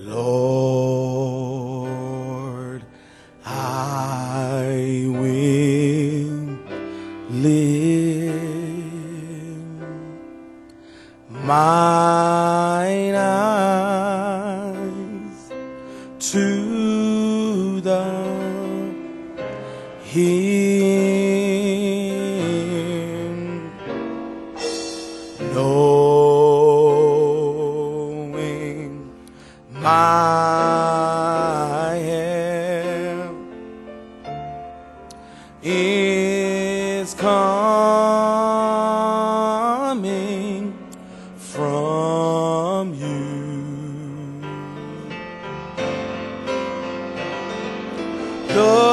Lord, I will live. Mine eyes to the hill, is coming from you. The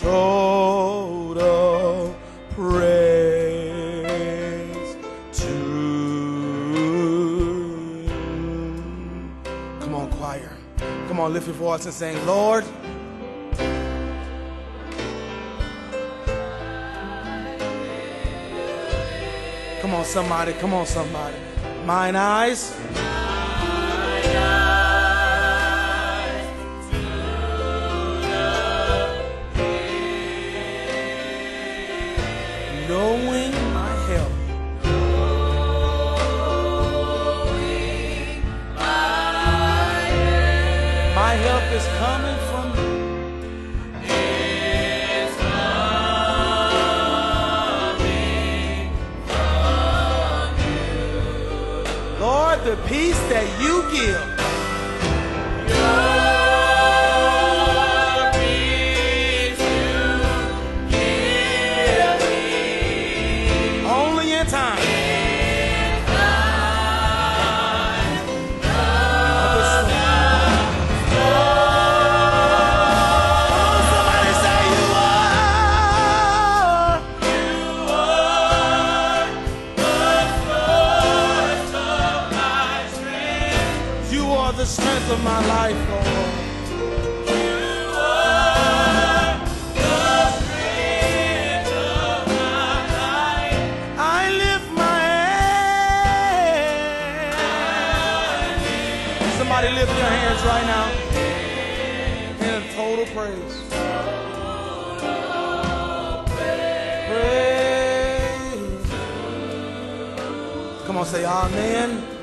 total praise to you. Come on, choir. Come on, lift your voice and sing, Lord. Come on, somebody. Come on, somebody. Mine eyes. Knowing my help. My help is coming from you. Lord, the peace that you give. The strength of my life, Lord. Somebody lift your hands right now. In total praise. Praise. Come on, say. Amen.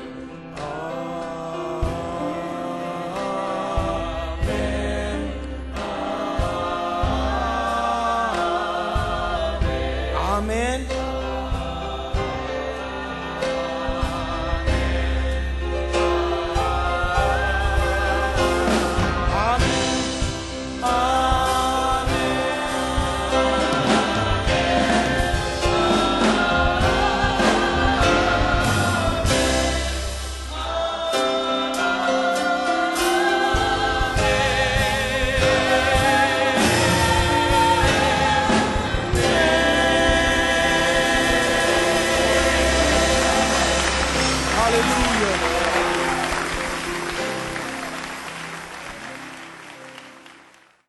Amen.